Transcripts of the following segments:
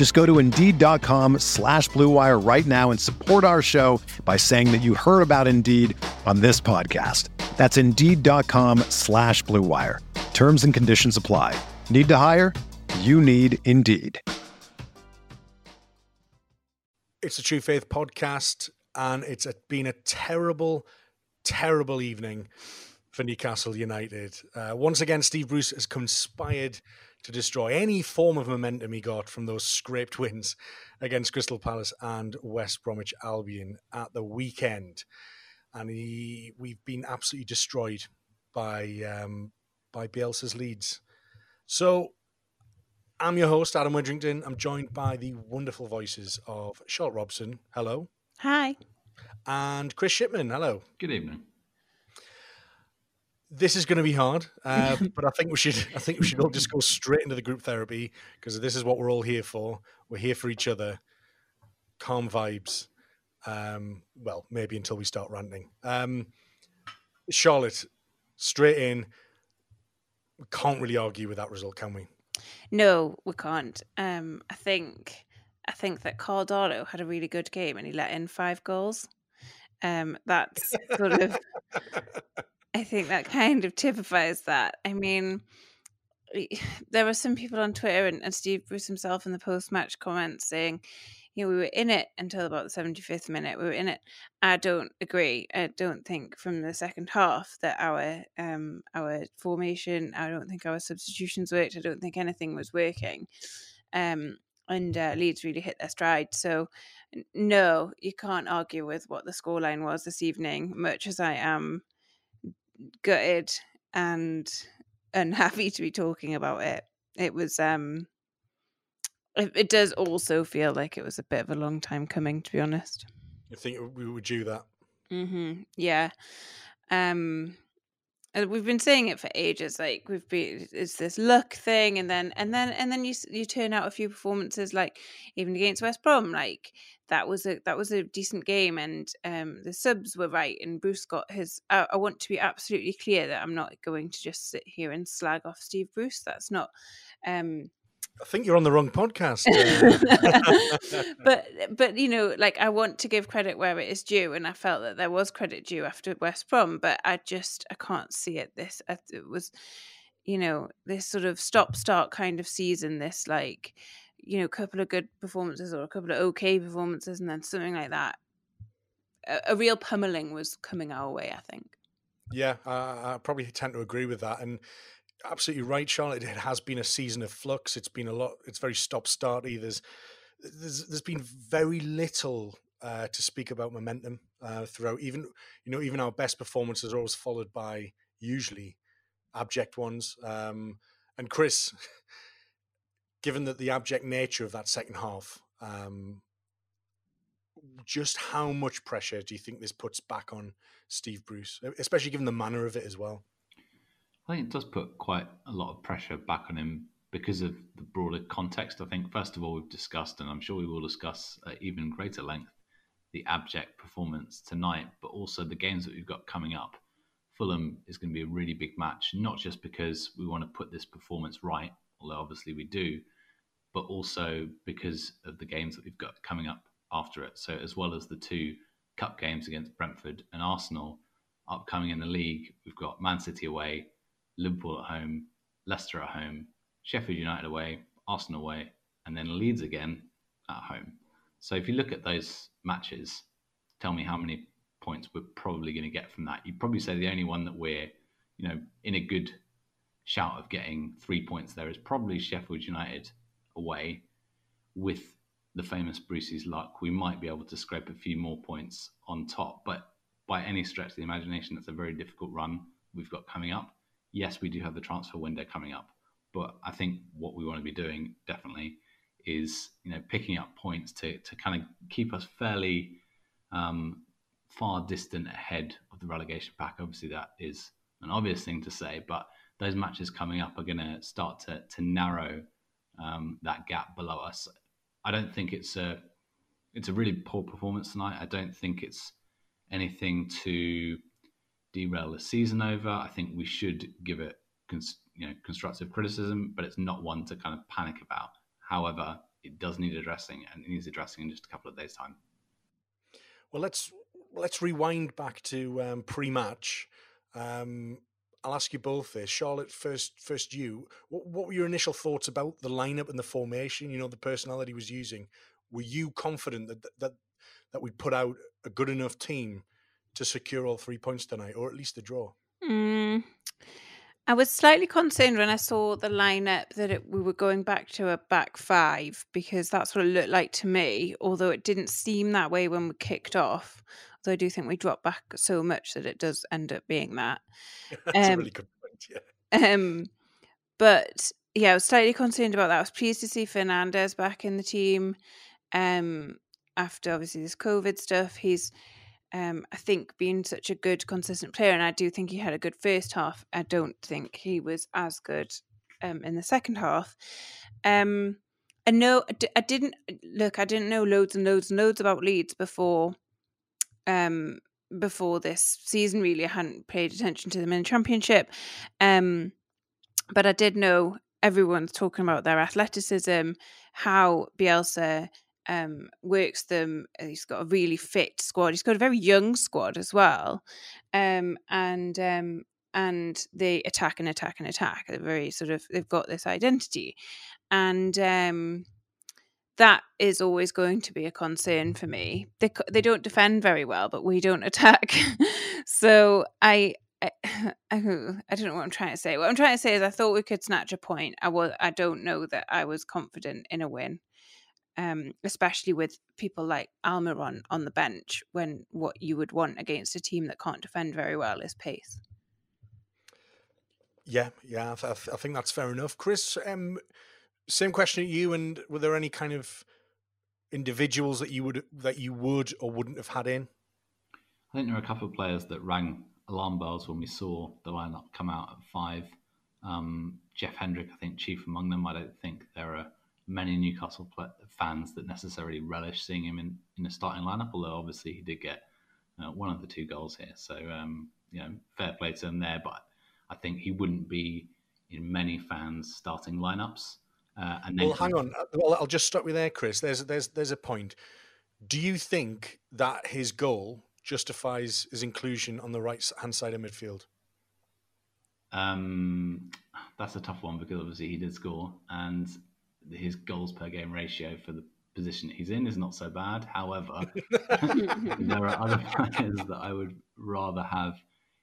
Just go to Indeed.com slash BlueWire right now and support our show by saying that you heard about Indeed on this podcast. That's Indeed.com slash BlueWire. Terms and conditions apply. Need to hire? You need Indeed. It's a True Faith podcast, and it's been a terrible, terrible evening for Newcastle United. Uh, once again, Steve Bruce has conspired to destroy any form of momentum he got from those scraped wins against Crystal Palace and West Bromwich Albion at the weekend. And he, we've been absolutely destroyed by um, by Bielsa's Leeds. So I'm your host, Adam Widrington. I'm joined by the wonderful voices of Charlotte Robson. Hello. Hi. And Chris Shipman. Hello. Good evening. This is going to be hard, uh, but I think we should. I think we should all just go straight into the group therapy because this is what we're all here for. We're here for each other. Calm vibes. Um, well, maybe until we start ranting. Um, Charlotte, straight in. We can't really argue with that result, can we? No, we can't. Um, I think I think that Karl Darlow had a really good game and he let in five goals. Um, that's sort of. I think that kind of typifies that. I mean, there were some people on Twitter and, and Steve Bruce himself in the post match comments saying, you know, we were in it until about the 75th minute. We were in it. I don't agree. I don't think from the second half that our um our formation, I don't think our substitutions worked. I don't think anything was working. Um and uh, Leeds really hit their stride. So no, you can't argue with what the scoreline was this evening, much as I am gutted and unhappy to be talking about it. It was um it, it does also feel like it was a bit of a long time coming, to be honest. I think we were due that. Mm-hmm. Yeah. Um, we've been saying it for ages. Like we've been, it's this luck thing, and then and then and then you you turn out a few performances, like even against West Brom, like that was a that was a decent game, and um, the subs were right, and Bruce got his. I, I want to be absolutely clear that I'm not going to just sit here and slag off Steve Bruce. That's not. Um, I think you're on the wrong podcast. but but you know, like I want to give credit where it is due, and I felt that there was credit due after West Brom, but I just I can't see it. This it was, you know, this sort of stop start kind of season. This like, you know, a couple of good performances or a couple of okay performances, and then something like that. A, a real pummeling was coming our way. I think. Yeah, I probably tend to agree with that, and absolutely right, Charlotte. It has been a season of flux. It's been a lot. It's very stop starty. There's there's there's been very little uh, to speak about momentum uh, throughout. Even you know even our best performances are always followed by usually abject ones. Um, and Chris, given that the abject nature of that second half, um, just how much pressure do you think this puts back on Steve Bruce, especially given the manner of it as well? I think it does put quite a lot of pressure back on him because of the broader context. I think, first of all, we've discussed, and I'm sure we will discuss at even greater length, the abject performance tonight, but also the games that we've got coming up. Fulham is going to be a really big match, not just because we want to put this performance right, although obviously we do, but also because of the games that we've got coming up after it. So, as well as the two cup games against Brentford and Arsenal upcoming in the league, we've got Man City away, Liverpool at home, Leicester at home, Sheffield United away, Arsenal away, and then Leeds again at home. So if you look at those matches, tell me how many points we're probably going to get from that. You'd probably say the only one that we're, you know, in a good shout of getting three points there is probably Sheffield United away. With the famous Brucey's luck, we might be able to scrape a few more points on top. But by any stretch of the imagination, it's a very difficult run we've got coming up. Yes, we do have the transfer window coming up, but I think what we want to be doing definitely is you know picking up points to to kind of keep us fairly um, far distant ahead of the relegation pack. Obviously, that is an obvious thing to say, but those matches coming up are going to start to to narrow um, that gap below us. I don't think it's a it's a really poor performance tonight. I don't think it's anything to derail the season over. I think we should give it you know constructive criticism, but it's not one to kind of panic about. However, it does need addressing, and it needs addressing in just a couple of days' time. Well, let's let's rewind back to um, pre-match. Um, I'll ask you both this. Charlotte, first, first you. What, what, were your initial thoughts about the lineup and the formation? You know, the he was using. Were you confident that that that we put out a good enough team to secure all three points tonight, or at least the draw? Mm, I was slightly concerned when I saw the lineup that it, we were going back to a back five because that's what it looked like to me. Although it didn't seem that way when we kicked off. Although I do think we drop back so much that it does end up being that. that's um, a really good point. Yeah. Um, but yeah, I was slightly concerned about that. I was pleased to see Fernandez back in the team. Um, after obviously this COVID stuff, he's um, I think being such a good, consistent player, and I do think he had a good first half. I don't think he was as good um, in the second half. Um, I know I didn't look. I didn't know loads and loads and loads about Leeds before. Um, before this season, really, I hadn't paid attention to them in championship. Um, but I did know everyone's talking about their athleticism, how Bielsa um, works them. He's got a really fit squad. He's got a very young squad as well, um, and um, and they attack and attack and attack. They're very sort of they've got this identity, and um, that is always going to be a concern for me. They they don't defend very well, but we don't attack. so I I, I, don't know what I'm trying to say. What I'm trying to say is I thought we could snatch a point. I was I don't know that I was confident in a win um, especially with people like Almiron on the bench, when what you would want against a team that can't defend very well is pace. Yeah, yeah, I, I think that's fair enough. Chris, um, same question at you. And were there any kind of individuals that you would that you would or wouldn't have had in? I think there are a couple of players that rang alarm bells when we saw the lineup come out at five. Um, Jeff Hendrick, I think, chief among them. I don't think there are many Newcastle fans that necessarily relish seeing him in, in the starting lineup, although obviously he did get uh, one of the two goals here. So, um, you know, fair play to him there. But I think he wouldn't be in many fans' starting lineups. Uh, and well, hang on. Uh, well, I'll just stop you there, Chris. There's there's there's a point. Do you think that his goal justifies his inclusion on the right hand side of midfield? Um, that's a tough one because obviously he did score, and his goals per game ratio for the position he's in is not so bad. However, there are other players that I would rather have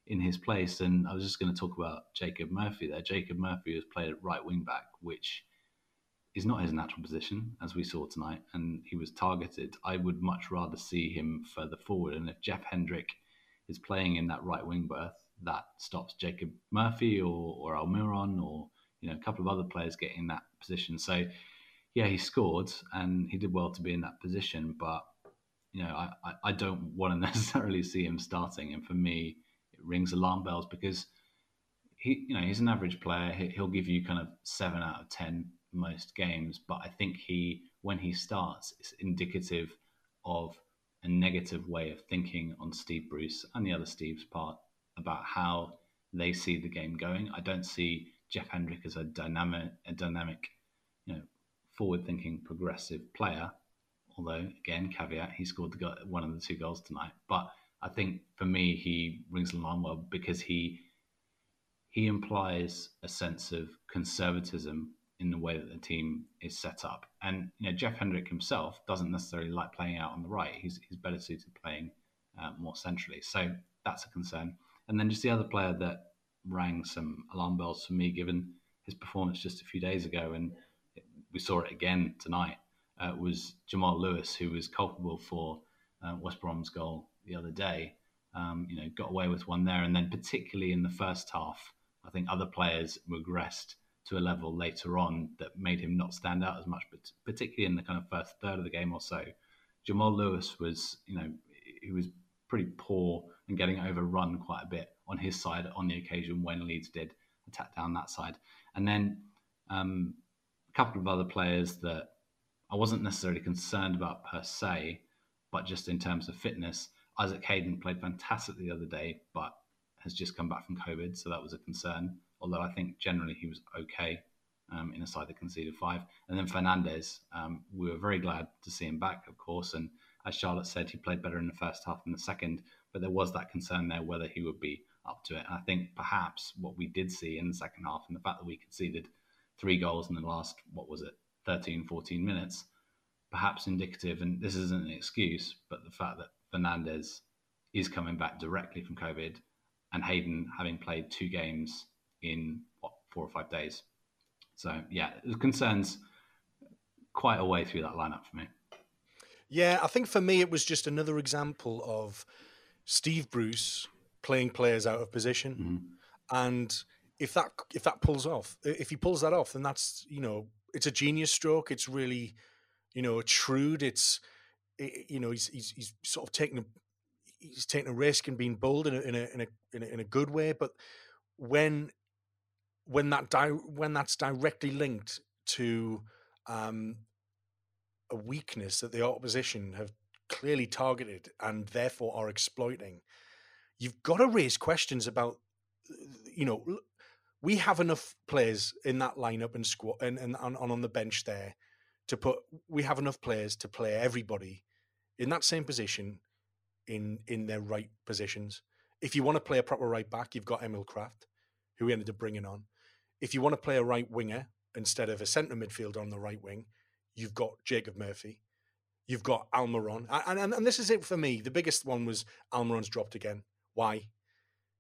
in his place. And I was just going to talk about Jacob Murphy there. Jacob Murphy has played at right wing back, which is not his natural position, as we saw tonight, and he was targeted. I would much rather see him further forward. And if Jeff Hendrick is playing in that right wing berth, that stops Jacob Murphy or, or Almiron or you know a couple of other players getting that position. So yeah, he scored and he did well to be in that position, but you know I, I, I don't want to necessarily see him starting. And for me, it rings alarm bells because he you know he's an average player. He'll give you kind of seven out of ten most games, but I think he when he starts, it's indicative of a negative way of thinking on Steve Bruce and the other Steve's part about how they see the game going. I don't see Jeff Hendrick as a dynamic, a dynamic, you know, forward-thinking, progressive player. Although, again, caveat, he scored the one of the two goals tonight. But I think for me, he rings the alarm well because he he implies a sense of conservatism in the way that the team is set up. And you know, Jeff Hendrick himself doesn't necessarily like playing out on the right. He's he's better suited playing uh, more centrally. So that's a concern. And then just the other player that rang some alarm bells for me, given his performance just a few days ago, and we saw it again tonight, uh, was Jamal Lewis, who was culpable for uh, West Brom's goal the other day. Um, you know, got away with one there, and then particularly in the first half, I think other players regressed to a level later on that made him not stand out as much, but particularly in the kind of first third of the game or so. Jamal Lewis was, you know, he was pretty poor and getting overrun quite a bit on his side on the occasion when Leeds did attack down that side. And then um, a couple of other players that I wasn't necessarily concerned about per se, but just in terms of fitness. Isaac Hayden played fantastic the other day, but has just come back from COVID, so that was a concern. Although I think generally he was okay um, in a side that conceded five. And then Fernandez, um, we were very glad to see him back, of course. And as Charlotte said, he played better in the first half than the second, but there was that concern there whether he would be up to it. And I think perhaps what we did see in the second half and the fact that we conceded three goals in the last, what was it, 13, 14 minutes, perhaps indicative, and this isn't an excuse, but the fact that Fernandez is coming back directly from COVID and Hayden having played two games in what, four or five days. So, yeah, the concerns quite a way through that lineup for me. Yeah, I think for me, it was just another example of Steve Bruce playing players out of position. Mm-hmm. And if that if that pulls off, if he pulls that off, then that's you know it's a genius stroke. It's really you know it's shrewd. It's it, you know he's, he's he's sort of taking a he's taking a risk and being bold in a in a in a in a, in a good way. But when when that di- when that's directly linked to um, a weakness that the opposition have clearly targeted and therefore are exploiting, you've got to raise questions about you know we have enough players in that lineup and squad and, and on, on the bench there to put we have enough players to play everybody in that same position in in their right positions. If you want to play a proper right back you've got Emil Krafth who we ended up bringing on if you want to play a right winger instead of a centre midfielder on the right wing you've got Jacob Murphy you've got Almiron and, and, and this is it for me the biggest one was Almiron's dropped again why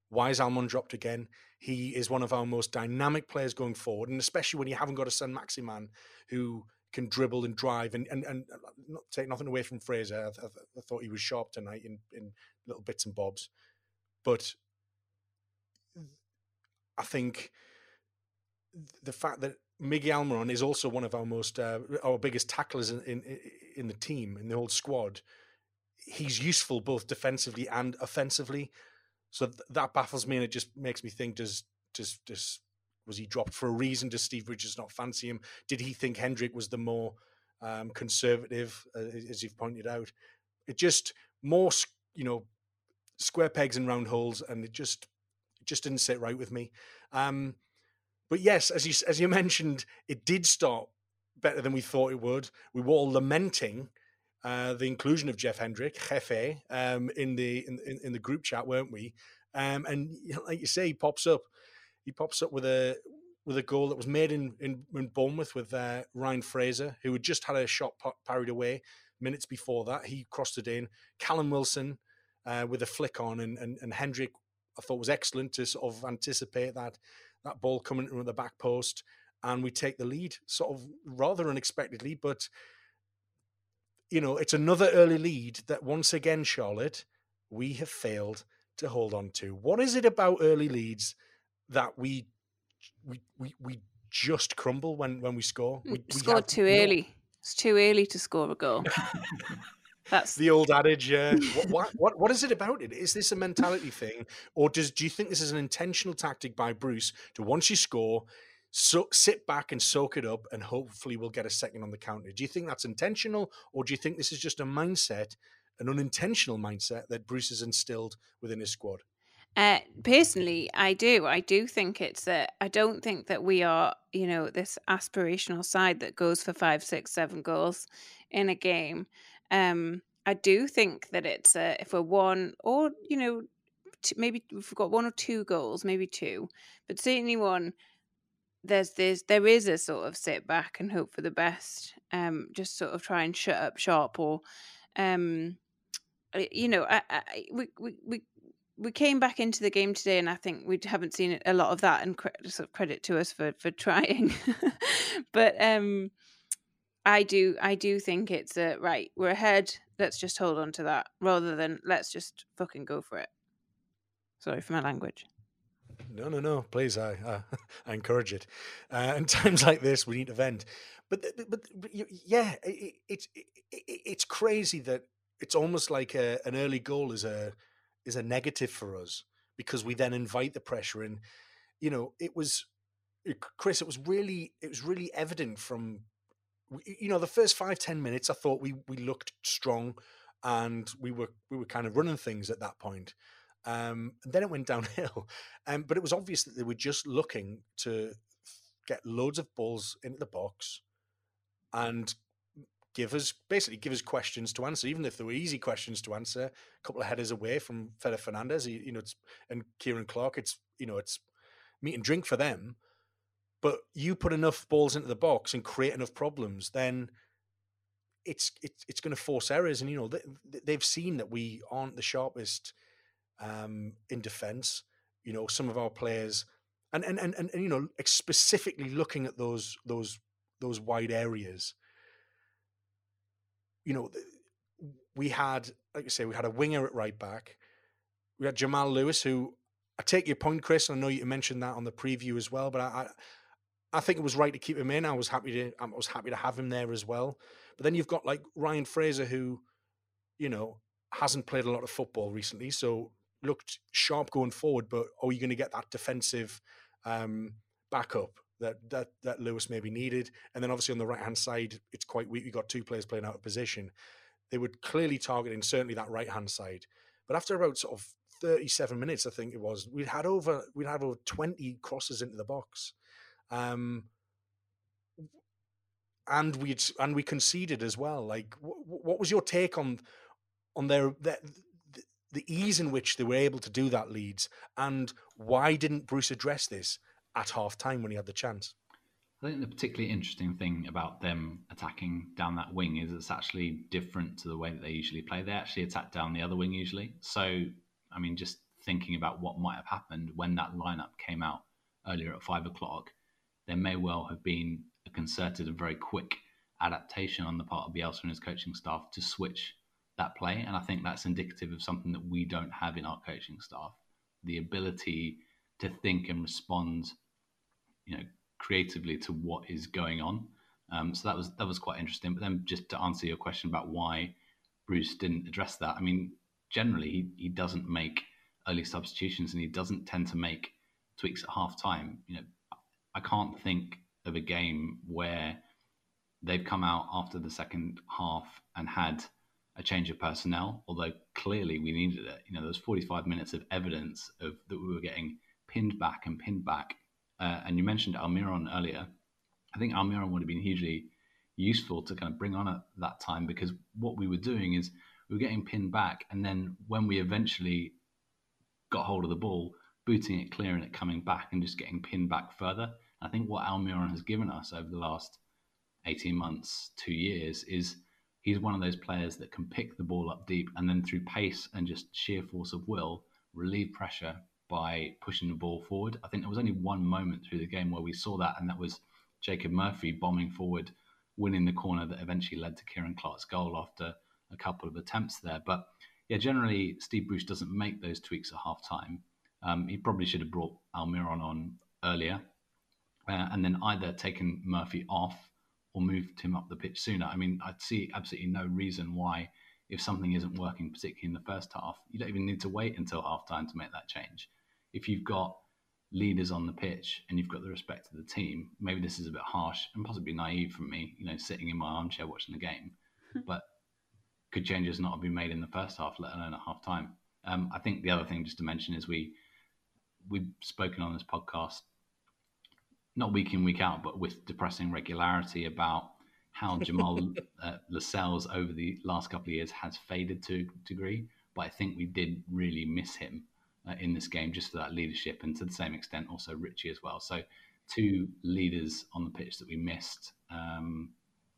why is Almiron dropped again? He is one of our most dynamic players going forward, and especially when you haven't got a Saint-Maximin who can dribble and drive and and, and uh, not take nothing away from Fraser. I, I, I thought he was sharp tonight in, in little bits and bobs, but I think the fact that Miggy Almiron is also one of our most uh, our biggest tacklers in, in in the team in the whole squad. He's useful both defensively and offensively. So th- that baffles me, and it just makes me think: Does does does was he dropped for a reason? Does Steve Bridges not fancy him? Did he think Hendrick was the more um, conservative, uh, as you've pointed out? It just more, you know, square pegs and round holes, and it just just didn't sit right with me. Um, but yes, as you as you mentioned, it did start better than we thought it would. We were all lamenting uh, the inclusion of Jeff Hendrick, Jefe, um, in the in, in, the group chat, weren't we? Um, and like you say, he pops up. He pops up with a with a goal that was made in in, in Bournemouth with uh, Ryan Fraser, who had just had a shot parried away minutes before that. He crossed it in. Callum Wilson uh, with a flick on, and, and and Hendrick, I thought was excellent to sort of anticipate that that ball coming from the back post, and we take the lead sort of rather unexpectedly, but you know, it's another early lead that once again, Charlotte, we have failed to hold on to. What is it about early leads that we we we, we just crumble when when we score? Hmm, we, we scored too no... early. It's too early to score a goal. That's the old adage. Yeah. what, what, what what is it about it? Is this a mentality thing, or does do you think this is an intentional tactic by Bruce to once you score, so sit back and soak it up, and hopefully we'll get a second on the counter. Do you think that's intentional, or do you think this is just a mindset, an unintentional mindset that Bruce has instilled within his squad? Uh, personally, I do. I do think it's that. I don't think that we are, you know, this aspirational side that goes for five, six, seven goals in a game. Um, I do think that it's a, if we're one or you know, maybe we've got one or two goals, maybe two, but certainly one there's this there is a sort of sit back and hope for the best um just sort of try and shut up shop or um you know, I, I, we, we we we came back into the game today, and I think we haven't seen a lot of that. And sort of credit to us for for trying, but um, I do I do think it's a right. We're ahead. Let's just hold on to that rather than let's just fucking go for it. Sorry for my language. No, no, no. Please, I uh, I encourage it. Uh, in times like this, we need to vent. But but, but, yeah, it, it's it, it, it's crazy that it's almost like a, an early goal is a is a negative for us because we then invite the pressure and you know it was chris it was really it was really evident from you know the first five ten minutes i thought we we looked strong and we were we were kind of running things at that point um, then it went downhill um, but it was obvious that they were just looking to get loads of balls into the box and give us basically give us questions to answer, even if they were easy questions to answer. A couple of headers away from Fede Fernandez, you know, it's and Ciaran Clark. It's you know, it's meat and drink for them. But you put enough balls into the box and create enough problems, then it's it's it's going to force errors. And you know, they, have seen that we aren't the sharpest um, in defence. You know, some of our players, and and, and and and you know, specifically looking at those those those wide areas you know, we had, like I say, we had a winger at right back. We had Jamal Lewis, who I take your point, Chris. And I know you mentioned that on the preview as well, but I, I think it was right to keep him in. I was happy to, I was happy to have him there as well. But then you've got like Ryan Fraser, who, you know, hasn't played a lot of football recently, so looked sharp going forward. But are you going to get that defensive um, backup that that that Lewis maybe needed. And then obviously on the right hand side, it's quite weak. We got two players playing out of position. They were clearly targeting certainly that right hand side. But after about sort of 37 minutes, I think it was, we'd had over we'd had over 20 crosses into the box. Um, and we'd and we conceded as well. Like, w- what was your take on on their, their the ease in which they were able to do that Leeds, and why didn't Bruce address this? at half time when he had the chance. I think the particularly interesting thing about them attacking down that wing is it's actually different to the way that they usually play. They actually attack down the other wing usually. So, I mean, just thinking about what might have happened when that lineup came out earlier at five o'clock, there may well have been a concerted and very quick adaptation on the part of Bielsa and his coaching staff to switch that play. And I think that's indicative of something that we don't have in our coaching staff the ability to think and respond you know creatively to what is going on. Um, so that was that was quite interesting. But then just to answer your question about why Bruce didn't address that, I mean, generally he, he doesn't make early substitutions and he doesn't tend to make tweaks at half time. You know, I can't think of a game where they've come out after the second half and had a change of personnel, although clearly we needed it. You know, there was 45 minutes of evidence of that we were getting pinned back and pinned back uh, and you mentioned Almiron earlier. I think Almiron would have been hugely useful to kind of bring on at that time because what we were doing is we were getting pinned back, and then when we eventually got hold of the ball, booting it clear and it coming back and just getting pinned back further. I think what Almiron has given us over the last 18 months, two years, is he's one of those players that can pick the ball up deep and then through pace and just sheer force of will relieve pressure by pushing the ball forward. I think there was only one moment through the game where we saw that, and that was Jacob Murphy bombing forward, winning the corner that eventually led to Ciaran Clark's goal after a couple of attempts there. But yeah, generally, Steve Bruce doesn't make those tweaks at half time. Um, he probably should have brought Almiron on earlier uh, and then either taken Murphy off or moved him up the pitch sooner. I mean, I'd see absolutely no reason why, if something isn't working, particularly in the first half, you don't even need to wait until half time to make that change if you've got leaders on the pitch and you've got the respect of the team, maybe this is a bit harsh and possibly naive from me, you know, sitting in my armchair watching the game, but could changes not have been made in the first half, let alone at half time? Um, I think the other thing just to mention is we we've spoken on this podcast, not week in week out, but with depressing regularity about how Jamal uh, Lascelles over the last couple of years has faded to a degree. But I think we did really miss him uh, in this game just for that leadership, and to the same extent also Ritchie as well. So two leaders on the pitch that we missed. Um,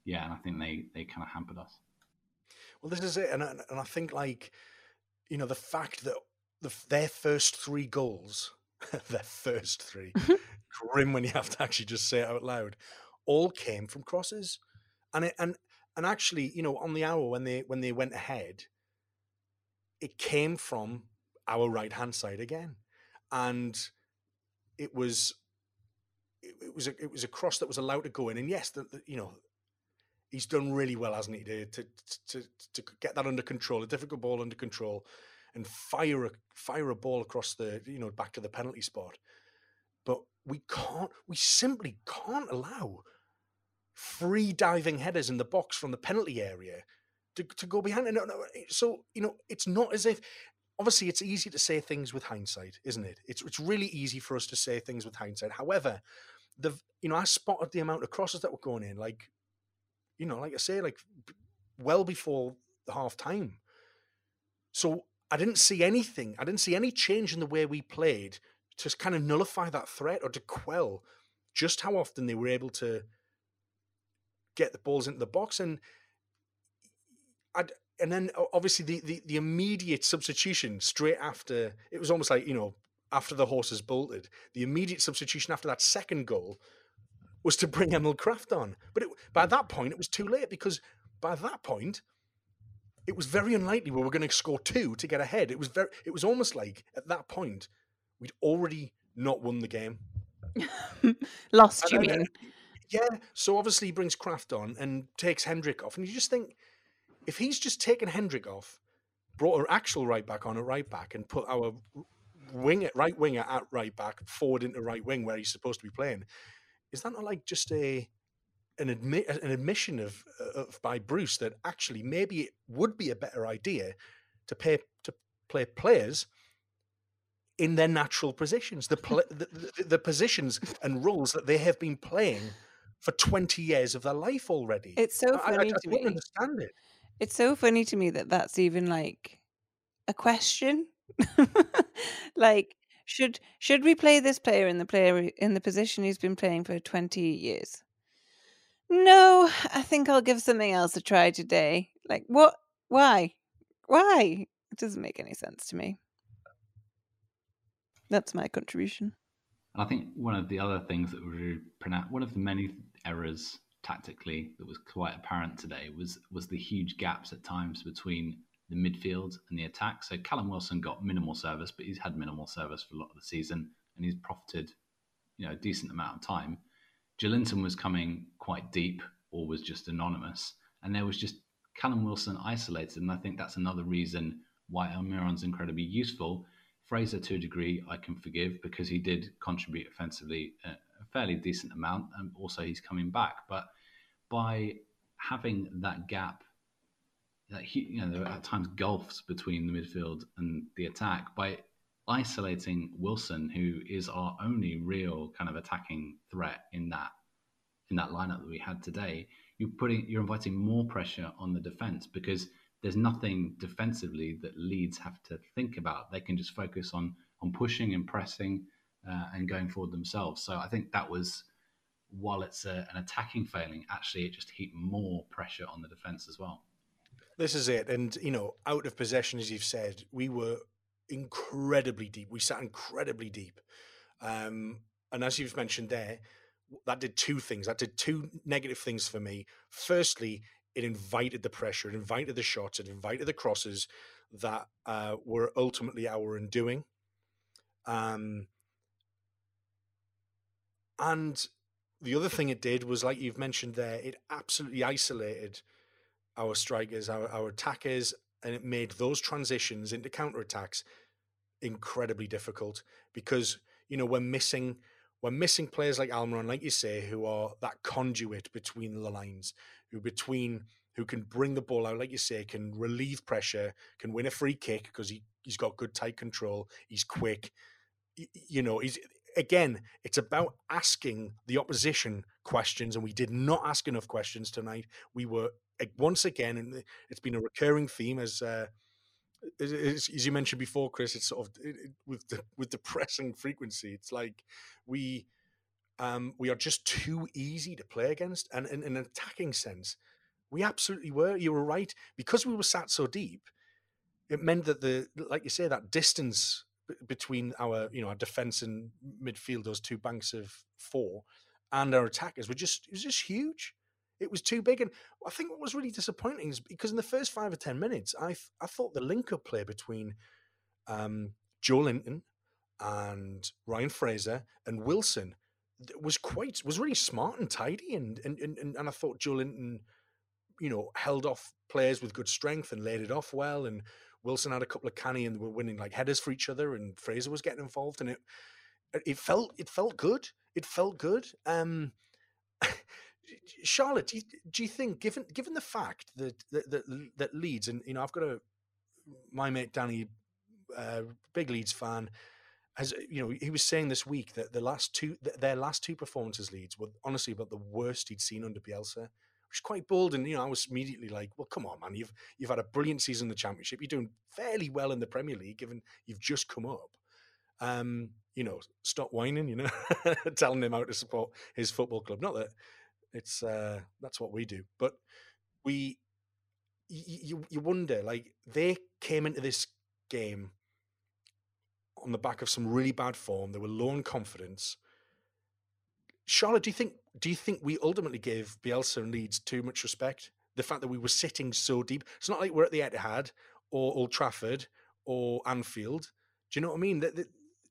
yeah, and I think they they kind of hampered us. Well, this is it, and and I think like you know the fact that the, their first three goals, their first three, grim when you have to actually just say it out loud, all came from crosses, and it, and and actually, you know, on the hour when they when they went ahead, it came from our right hand side again, and it was it, it, was a, it was a cross that was allowed to go in, and yes, the, the, you know he's done really well, hasn't he, to, to to to get that under control, a difficult ball under control, and fire a fire a ball across the you know back to the penalty spot. We can't, we simply can't allow free diving headers in the box from the penalty area to, to go behind. No, so you know, it's not as if obviously it's easy to say things with hindsight, isn't it? It's it's really easy for us to say things with hindsight. However, the you know I spotted the amount of crosses that were going in, like you know, like I say, like well before the half time. So I didn't see anything. I didn't see any change in the way we played to kind of nullify that threat or to quell just how often they were able to get the balls into the box and I'd, and then obviously the, the the immediate substitution straight after it was almost like you know after the horses bolted the immediate substitution after that second goal was to bring Emil Krafth on. But it, by that point, it was too late because by that point, it was very unlikely we were going to score two to get ahead. It was very. It was almost like at that point we'd already not won the game. Lost, you mean? Yeah. So obviously he brings Krafth on and takes Hendrick off, and you just think if he's just taken Hendrick off, brought an actual right back on a right back, and put our wing at right winger at right back forward into right wing where he's supposed to be playing, is that not like just a an admit an admission of, uh, of by Bruce that actually maybe it would be a better idea to pay to play players in their natural positions, the, the, the, the positions and roles that they have been playing for 20 years of their life already. It's so funny I, I, I to me. understand it. It's so funny to me that that's even like a question. like should should we play this player in the player in the position he's been playing for 20 years? No, I think I'll give something else a try today. Like what? Why? Why? It doesn't make any sense to me. That's my contribution. And I think one of the other things that were pronounced, one of the many errors tactically that was quite apparent today was was the huge gaps at times between the midfield and the attack. So Callum Wilson got minimal service, but he's had minimal service for a lot of the season, and he's profited, you know, a decent amount of time. Joelinton was coming quite deep, or was just anonymous, and there was just Callum Wilson isolated, and I think that's another reason why Almiron's incredibly useful. Fraser, to a degree, I can forgive because he did contribute offensively a, a fairly decent amount, and also he's coming back. But by having that gap that he, you know there are at times gulfs between the midfield and the attack by isolating Wilson, who is our only real kind of attacking threat in that in that lineup that we had today. You're putting you're inviting more pressure on the defense because there's nothing defensively that Leeds have to think about. They can just focus on on pushing and pressing uh, and going forward themselves. So I think that was while it's a, an attacking failing, actually it just heaped more pressure on the defense as well. This is it. And, you know, out of possession, as you've said, we were incredibly deep. We sat incredibly deep. Um, and as you've mentioned there, that did two things. That did two negative things for me. Firstly, it invited the pressure, it invited the shots, it invited the crosses that uh, were ultimately our undoing. Um, and the other thing it did was, like you've mentioned there, it absolutely isolated our strikers, our, our attackers, and it made those transitions into counterattacks incredibly difficult because you know we're missing we're missing players like Almiron, like you say, who are that conduit between the lines, who between who can bring the ball out, like you say, can relieve pressure, can win a free kick because he he's got good tight control, he's quick, you know, he's again, it's about asking the opposition questions, and we did not ask enough questions tonight. We were once again, and it's been a recurring theme as. Uh, as, as you mentioned before, Chris, it's sort of it, it, with the, with depressing frequency. It's like we um, we are just too easy to play against, and in, in an attacking sense, We absolutely were. You were right because we were sat so deep. It meant that the, like you say, that distance between our, you know, our defense and midfield, those two banks of four, and our attackers were just it was just huge. It was too big, and I think what was really disappointing is because in the first five or ten minutes, I I thought the link up play between um, Joelinton and Ryan Fraser and Wilson was quite was really smart and tidy, and and and, and I thought Joelinton, you know, held off players with good strength and laid it off well, and Wilson had a couple of canny and were winning like headers for each other, and Fraser was getting involved, and it it felt it felt good. It felt good. Um, Charlotte, do you, do you think, given given the fact that that, that, that Leeds, and you know, I've got a my mate Danny, uh, big Leeds fan, has you know, he was saying this week that the last two, their last two performances, Leeds were honestly about the worst he'd seen under Bielsa, which is quite bold. And you know, I was immediately like, well, come on, man, you've you've had a brilliant season in the Championship, you're doing fairly well in the Premier League, given you've just come up. Um, you know, stop whining, you know, telling him how to support his football club. Not that it's uh, that's what we do. But we, you, you wonder like they came into this game on the back of some really bad form. They were low in confidence. Charlotte, do you think do you think we ultimately gave Bielsa and Leeds too much respect? The fact that we were sitting so deep. It's not like we're at the Etihad or Old Trafford or Anfield. Do you know what I mean? That,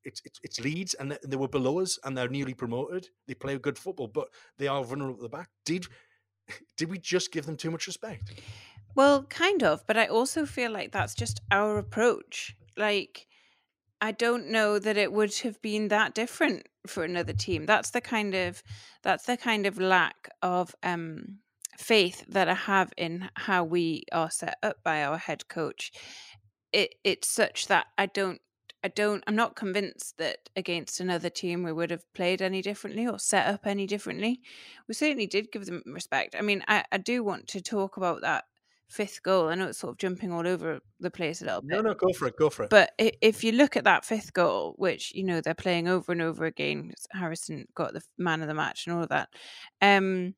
it's, it's, it's Leeds and they were below us and they're newly promoted. They play good football, but they are vulnerable at the back. Did did we just give them too much respect? Well, kind of, but I also feel like that's just our approach. Like I don't know that it would have been that different for another team. That's the kind of that's the kind of lack of um faith that I have in how we are set up by our head coach. It it's such that I don't I don't I'm not convinced that against another team we would have played any differently or set up any differently. We certainly did give them respect. I mean, I, I do want to talk about that fifth goal. I know it's sort of jumping all over the place a little bit. No, no, go for it, go for it. But if you look at that fifth goal, which you know they're playing over and over again, Harrison got the man of the match and all of that. Um,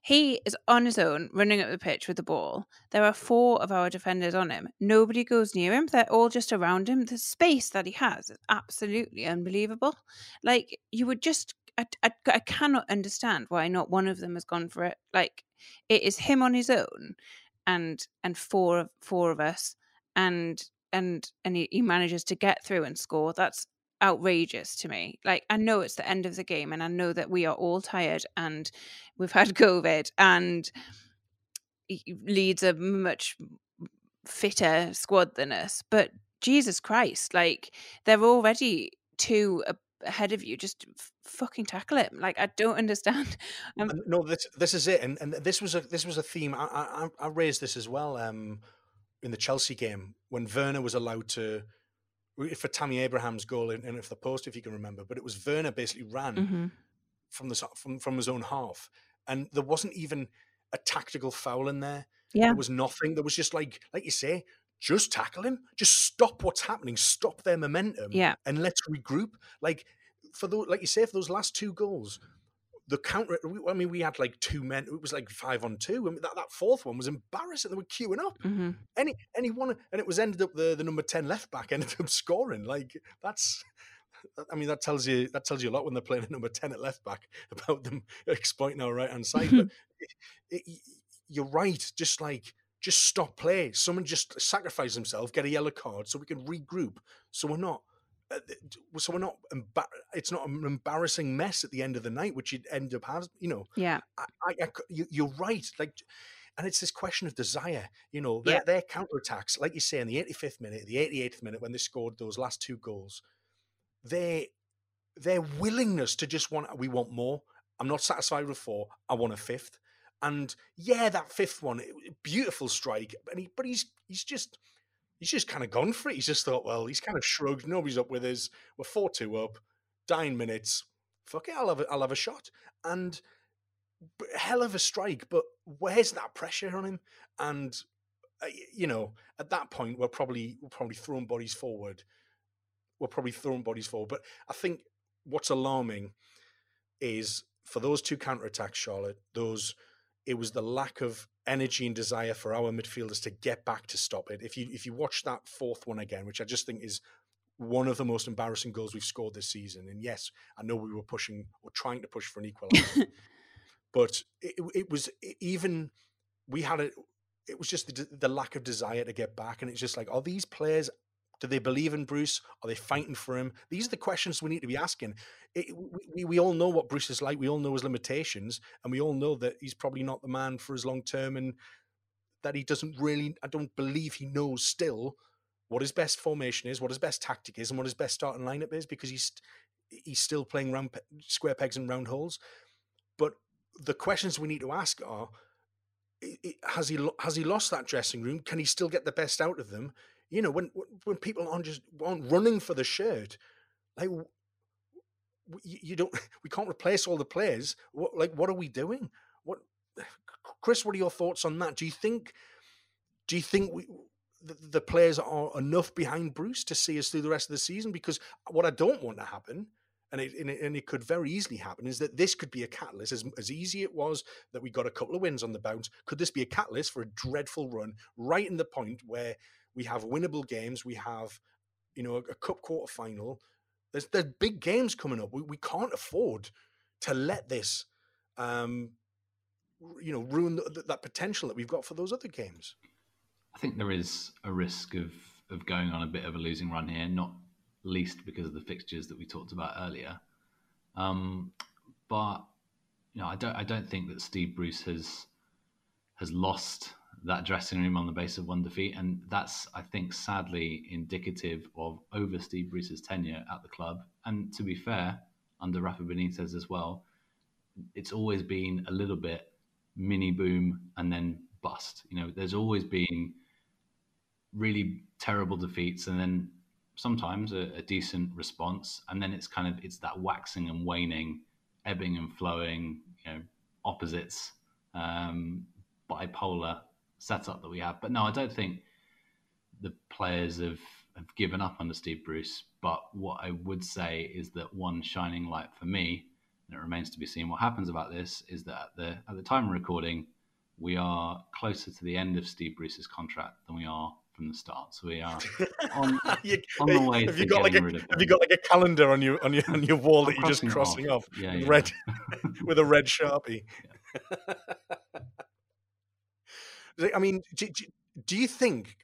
he is on his own, running up the pitch with the ball. There are four of our defenders on him. Nobody goes near him. They're all just around him. The space that he has is absolutely unbelievable. Like, you would just, I, I, I cannot understand why not one of them has gone for it. Like, it is him on his own and and four of four of us and and and he, he manages to get through and score that's outrageous to me. Like I know it's the end of the game and I know that we are all tired and we've had COVID and Leeds a much fitter squad than us. But Jesus Christ, like they're already two ahead of you. Just fucking tackle it. Like I don't understand. Um, no, this this is it, and and this was a this was a theme. I I, I raised this as well. Um, in the Chelsea game when Werner was allowed to for Tammy Abraham's goal in, in the post, if you can remember. But it was Werner basically ran mm-hmm. from the from from his own half, and there wasn't even a tactical foul in there. Yeah, there was nothing. There was just like like you say, just tackle him, just stop what's happening, stop their momentum, yeah, and let's regroup. Like for those, like you say, for those last two goals, the counter. I mean, we had like two men. It was like five on two. I mean, that, that fourth one was embarrassing. They were queuing up. Mm-hmm. Any any one, and it was ended up the the number ten left back ended up scoring. Like that's. I mean, that tells you that tells you a lot when they're playing a number ten at left back about them exploiting our right hand side. but it, it, you're right. Just like just stop play. Someone just sacrifice himself, get a yellow card, so we can regroup. So we're not Uh, so we're not it's not an embarrassing mess at the end of the night which you'd end up having you know yeah. I, I, you, are right like and it's this question of desire you know their, yeah. their counterattacks like you say in the 85th minute the 88th minute when they scored those last two goals they their willingness to just want we want more. I'm not satisfied with four. I want a fifth. And yeah that fifth one beautiful strike and he, but he's he's just he's just kind of gone for it. He's just thought, well, he's kind of shrugged. Nobody's up with us. We're four two up. Nine minutes. Fuck it, I'll have a, I'll have a shot. And hell of a strike, but where's that pressure on him? And uh, you know, at that point, we're probably we're probably throwing bodies forward. We're probably throwing bodies forward. But I think what's alarming is for those two counter attacks, Charlotte, those it was the lack of energy and desire for our midfielders to get back to stop it. If you if you watch that fourth one again, which I just think is one of the most embarrassing goals we've scored this season, and yes, I know we were pushing or trying to push for an equaliser, but it, it was even we had a it was just the, the lack of desire to get back, and it's just like, are these players do they believe in Bruce? Are they fighting for him? These are the questions we need to be asking. It, we, we all know what Bruce is like. We all know his limitations, and we all know that he's probably not the man for his long term, and that he doesn't really. I don't believe he knows still what his best formation is, what his best tactic is, and what his best starting lineup is, because he's he's still playing round square pegs and round holes. But the questions we need to ask are: Has he has he lost that dressing room? Can he still get the best out of them? You know, when when people aren't just aren't running for the shirt, like you don't, we can't replace all the players. What, like, what are we doing? What, Chris? What are your thoughts on that? Do you think, do you think we, the, the players are enough behind Bruce to see us through the rest of the season? Because what I don't want to happen and it, and it, and it could very easily happen is that this could be a catalyst as, as easy it was that we got a couple of wins on the bounce could this be a catalyst for a dreadful run right in the point where we have winnable games. We have, you know, a, a cup quarter final. There's there's big games coming up. We we can't afford to let this, um, you know, ruin the, that potential that we've got for those other games. I think there is a risk of of going on a bit of a losing run here, not least because of the fixtures that we talked about earlier. Um, but you know, I don't I don't think that Steve Bruce has has lost that dressing room on the base of one defeat. And that's, I think, sadly indicative of over Steve Bruce's tenure at the club. And to be fair, under Rafa Benitez as well, it's always been a little bit mini boom and then bust. You know, there's always been really terrible defeats and then sometimes a, a decent response. And then it's kind of, it's that waxing and waning, ebbing and flowing, you know, opposites, um, bipolar setup that we have. But no, I don't think the players have, have given up under Steve Bruce. But what I would say is that one shining light for me, and it remains to be seen what happens about this, is that at the at the time of recording, we are closer to the end of Steve Bruce's contract than we are from the start. So we are on, you, on the way. Have you got like a Have you got like a calendar on your on your on your wall I'm that you're just crossing off, off yeah, yeah. red with a red sharpie? Yeah. I mean, do, do you think?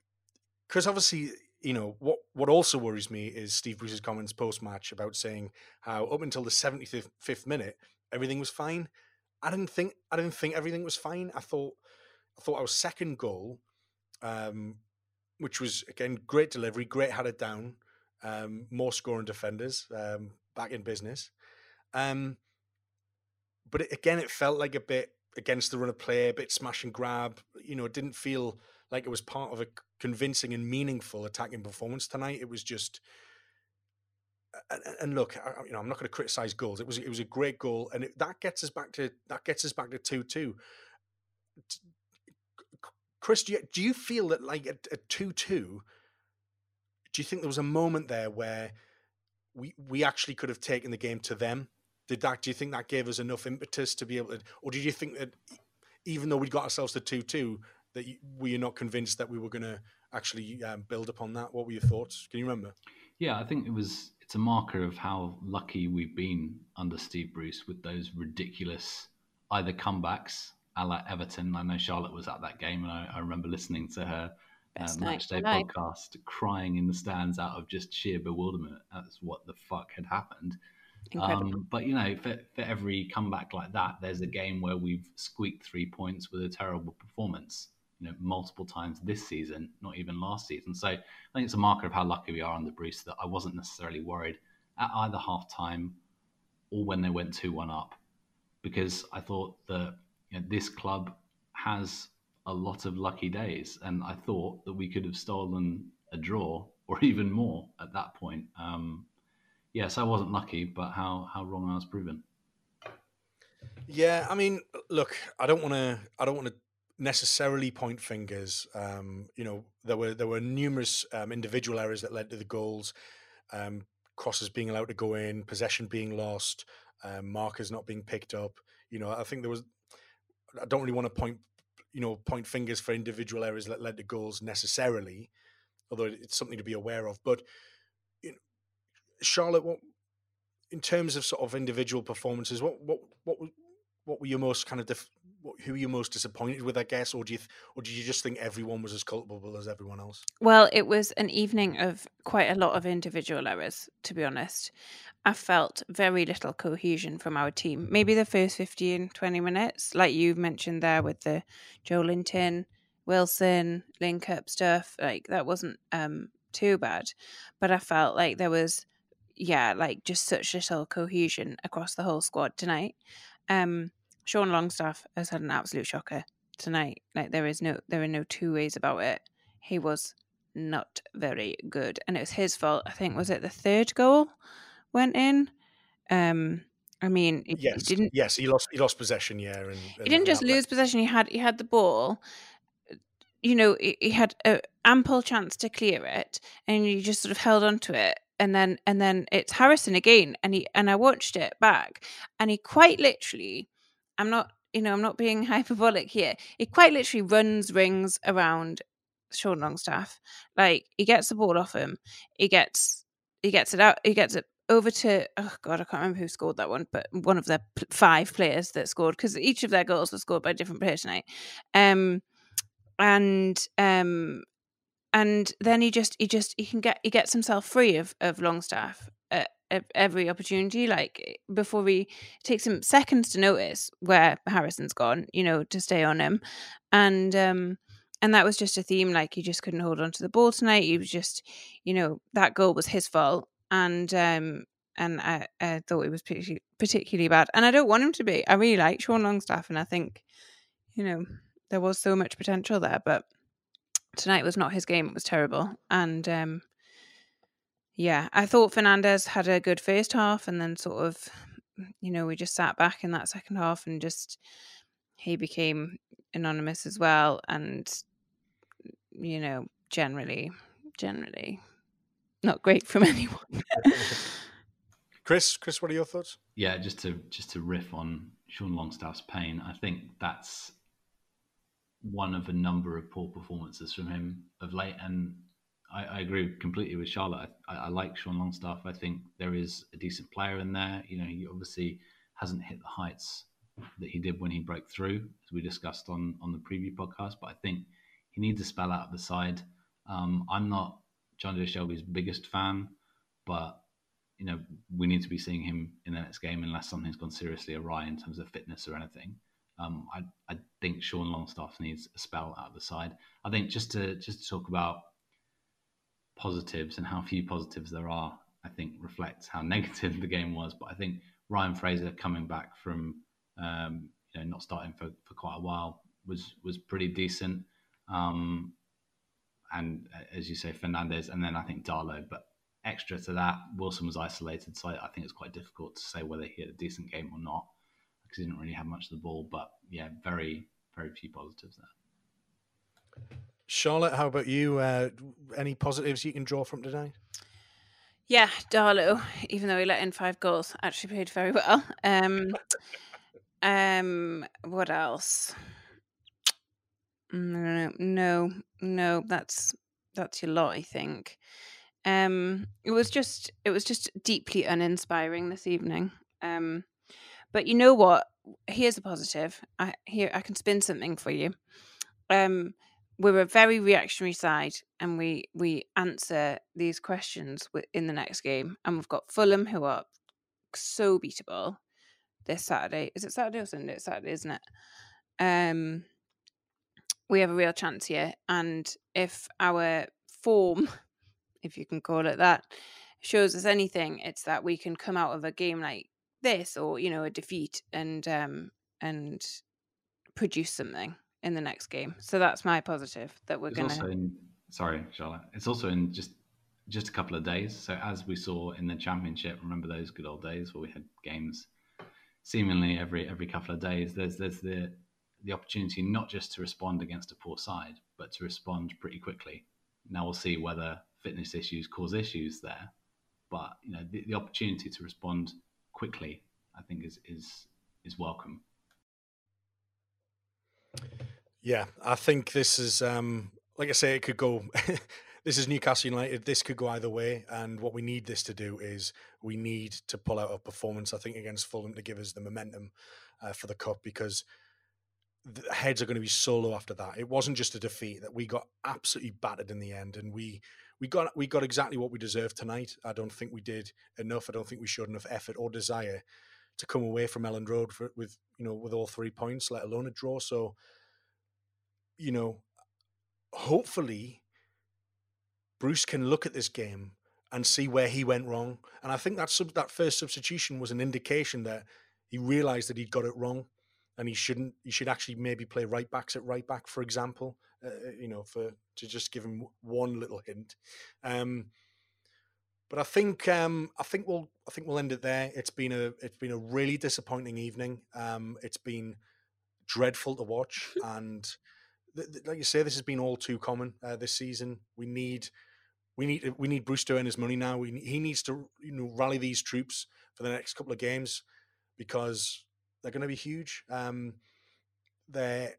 Because obviously, you know what. What also worries me is Steve Bruce's comments post match about saying how up until the seventy fifth minute everything was fine. I didn't think. I didn't think everything was fine. I thought. I thought our second goal, um, which was again great delivery, great headed down, um, more scoring defenders um, back in business. Um, but it, again, it felt like a bit against the run of play, a bit smash and grab. You know, it didn't feel like it was part of a convincing and meaningful attacking performance tonight. It was just. And look, you know, I'm not going to criticize goals. It was it was a great goal, and it, that gets us back to that gets us back to two two. Chris, do you, do you feel that like at two two? Do you think there was a moment there where we we actually could have taken the game to them did that? Do you think that gave us enough impetus to be able to, or did you think that even though we got ourselves to two two, that you, were you not convinced that we were going to actually um, build upon that? What were your thoughts? Can you remember? Yeah, I think it was. It's a marker of how lucky we've been under Steve Bruce with those ridiculous either comebacks, a la Everton. I know Charlotte was at that game, and I, I remember listening to her uh, match day podcast, crying in the stands out of just sheer bewilderment as what the fuck had happened. Um, but you know, for, for every comeback like that, there's a game where we've squeaked three points with a terrible performance. You know, multiple times this season, not even last season. So I think it's a marker of how lucky we are under Bruce that I wasn't necessarily worried at either half time or when they went two one up, because I thought that you know, this club has a lot of lucky days, and I thought that we could have stolen a draw or even more at that point. Um, yes, I wasn't lucky, but how how wrong I was proven. Yeah, I mean, look, I don't want to, I don't want to necessarily point fingers. Um, you know, there were there were numerous um, individual errors that led to the goals. Um, crosses being allowed to go in, possession being lost, um, markers not being picked up. You know, I think there was I don't really want to point, you know, point fingers for individual errors that led to goals necessarily, although it's something to be aware of. But Charlotte, what in terms of sort of individual performances, what what what what were you most kind of dif- who were you most disappointed with, I guess, or do you th- or did you just think everyone was as culpable as everyone else? Well, it was an evening of quite a lot of individual errors, to be honest. I felt very little cohesion from our team. Maybe the first 15, 20 minutes, like you mentioned there with the Joelinton, Wilson, link up stuff, like that wasn't um too bad. But I felt like there was yeah, like just such little cohesion across the whole squad tonight. Um Sean Longstaff has had an absolute shocker tonight. Like there is no there are no two ways about it. He was not very good. And it was his fault. I think was it the third goal went in? Um I mean, yes, he didn't. Yes, he lost. He lost possession. Yeah, and, and he didn't just lose possession. He had he had the ball. You know, he, he had an ample chance to clear it, and he just sort of held on to it. And then and then it's Harrison again, and he and I watched it back, and he quite literally I'm not, you know, I'm not being hyperbolic here. He quite literally runs rings around Sean Longstaff. Like he gets the ball off him, he gets he gets it out, he gets it over to oh god, I can't remember who scored that one, but one of the five players that scored because each of their goals were scored by a different players tonight. Um, and um, and then he just he just he can get he gets himself free of of Longstaff at every opportunity. Like eh, before he takes him seconds to notice where Harrison's gone, you know, to stay on him, and um, and that was just a theme. Like he just couldn't hold on to the ball tonight. He was just, you know, that goal was his fault, and um, and I, I thought it was particularly, particularly bad. And I don't want him to be. I really like Sean Longstaff, and I think, you know, there was so much potential there, but tonight was not his game. It was terrible, and um, yeah, I thought Fernandez had a good first half, and then sort of, you know, we just sat back in that second half and just he became anonymous as well, and you know, generally, generally, not great from anyone. Chris, Chris, what are your thoughts? Yeah, just to just to riff on Sean Longstaff's pain, I think that's one of a number of poor performances from him of late, and I, I agree completely with Charlotte. I, I, like Sean Longstaff. I think there is a decent player in there. You know, he obviously hasn't hit the heights that he did when he broke through, as we discussed on on the preview podcast. But I think he needs a spell out of the side. Um, I'm not Jonjo Shelvey's biggest fan, but you know we need to be seeing him in the next game unless something's gone seriously awry in terms of fitness or anything. Um, I, I think Sean Longstaff needs a spell out of the side. I think just to just to talk about positives and how few positives there are, I think reflects how negative the game was. But I think Ryan Fraser coming back from um, you know not starting for, for quite a while was was pretty decent. Um, and as you say, Fernandez, and then I think Darlow. But extra to that, Wilson was isolated, so I think it's quite difficult to say whether he had a decent game or not because he didn't really have much of the ball. But yeah, very very few positives there. Charlotte, how about you? Uh, any positives you can draw from today? Yeah, Darlow, even though he let in five goals, actually played very well. Um, um, what else? No, no, no, that's that's your lot, I think. Um, it was just it was just deeply uninspiring this evening. Um, but you know what? Here's a positive. I here I can spin something for you. Um, we're a very reactionary side and we we answer these questions in the next game and we've got fulham who are so beatable this saturday is it saturday or sunday it's saturday isn't it um we have a real chance here and if our form if you can call it that shows us anything it's that we can come out of a game like this or you know a defeat and um and produce something in the next game. So that's my positive that we're going to. Sorry, Charlotte. It's also in just just a couple of days. So as we saw in the championship, remember those good old days where we had games seemingly every every couple of days. There's there's the the opportunity not just to respond against a poor side, but to respond pretty quickly. Now we'll see whether fitness issues cause issues there, but you know the, the opportunity to respond quickly, I think is is is welcome. Yeah, I think this is um, like I say, it could go. this is Newcastle United. This could go either way, and what we need this to do is we need to pull out a performance. I think against Fulham to give us the momentum uh, for the cup because the heads are going to be so low after that. It wasn't just a defeat that we got absolutely battered in the end, and we we got we got exactly what we deserved tonight. I don't think we did enough. I don't think we showed enough effort or desire to come away from Elland Road for, with you know with all three points, let alone a draw. So, you know, hopefully, Bruce can look at this game and see where he went wrong. And I think that sub, that first substitution was an indication that he realised that he'd got it wrong and he shouldn't. He should actually maybe play right backs at right back, for example. Uh, uh, you know, for to just give him one little hint. Um, but I think um, I think we'll I think we'll end it there. It's been a it's been a really disappointing evening. Um, it's been dreadful to watch, and th- th- like you say, this has been all too common uh, this season. We need we need we need Bruce to earn his money now. We, he needs to you know rally these troops for the next couple of games because they're going to be huge. Um, they're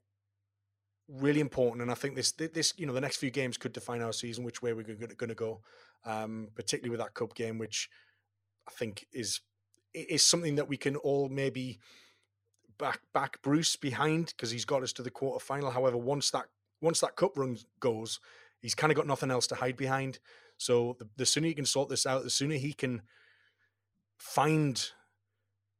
really important, and I think this this you know the next few games could define our season, which way we're going to go, um, particularly with that cup game, which I think is is something that we can all maybe back back Bruce behind because he's got us to the quarter final. However, once that once that cup run goes, he's kind of got nothing else to hide behind. So the, the sooner he can sort this out, the sooner he can find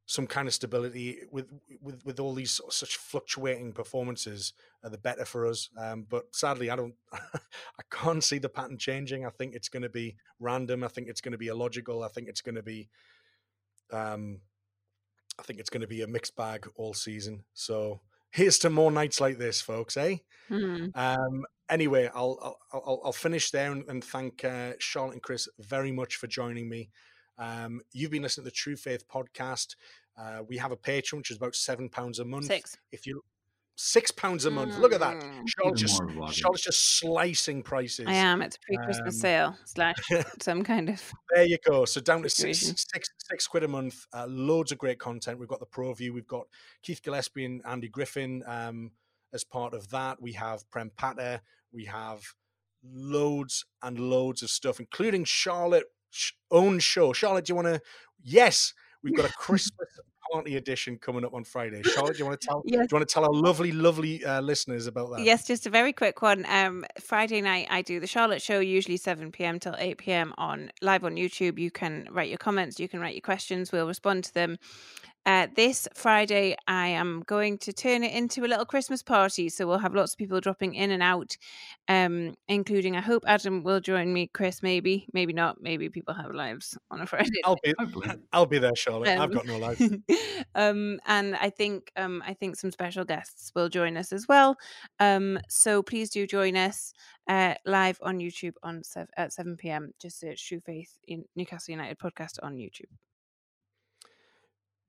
some kind of stability with with with all these such fluctuating performances uh, the better for us. Um, but sadly i don't i can't see the pattern changing. I think it's going to be random. I think it's going to be illogical. I think it's going to be um i think it's going to be a mixed bag all season. So here's to more nights like this folks eh? Mm. um anyway i'll i'll i'll finish there and, and thank uh, charlotte and chris very much for joining me um, you've been listening to the True Faith podcast. Uh, we have a Patreon, which is about seven pounds a month. Six. If you six pounds a month, mm. look at that. Mm. Charlotte's just Charlotte's just slicing prices. I am. It's a pre-Christmas um, sale slash some kind of. There you go. So down to six, six, six quid a month. Uh, loads of great content. We've got the Pro View. We've got Keith Gillespie and Andy Griffin. Um, as part of that, we have Prem Patter. We have loads and loads of stuff, including Charlotte own show. Charlotte, do you want to? Yes, we've got a Christmas party edition coming up on Friday. Charlotte, do you want to tell? yes. Do you want to tell our lovely, lovely uh, listeners about that? Yes, just a very quick one. Um, Friday night, I do the Charlotte show, usually seven pm till eight pm on live on YouTube. You can write your comments, you can write your questions. We'll respond to them. Uh, this Friday, I am going to turn it into a little Christmas party. So we'll have lots of people dropping in and out, um, including I hope Adam will join me. Chris, maybe, maybe not. Maybe people have lives on a Friday. I'll be, I'll be there, Charlotte. Um, I've got no life. um, and I think, um, I think some special guests will join us as well. Um, so please do join us uh, live on YouTube on sev- at seven pm. Just search True Faith in Newcastle United podcast on YouTube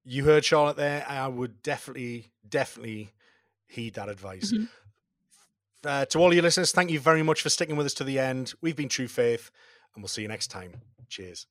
you heard Charlotte there. I would definitely, definitely heed that advice. Mm-hmm. Uh, to all your listeners, thank you very much for sticking with us to the end. We've been True Faith, and we'll see you next time. Cheers.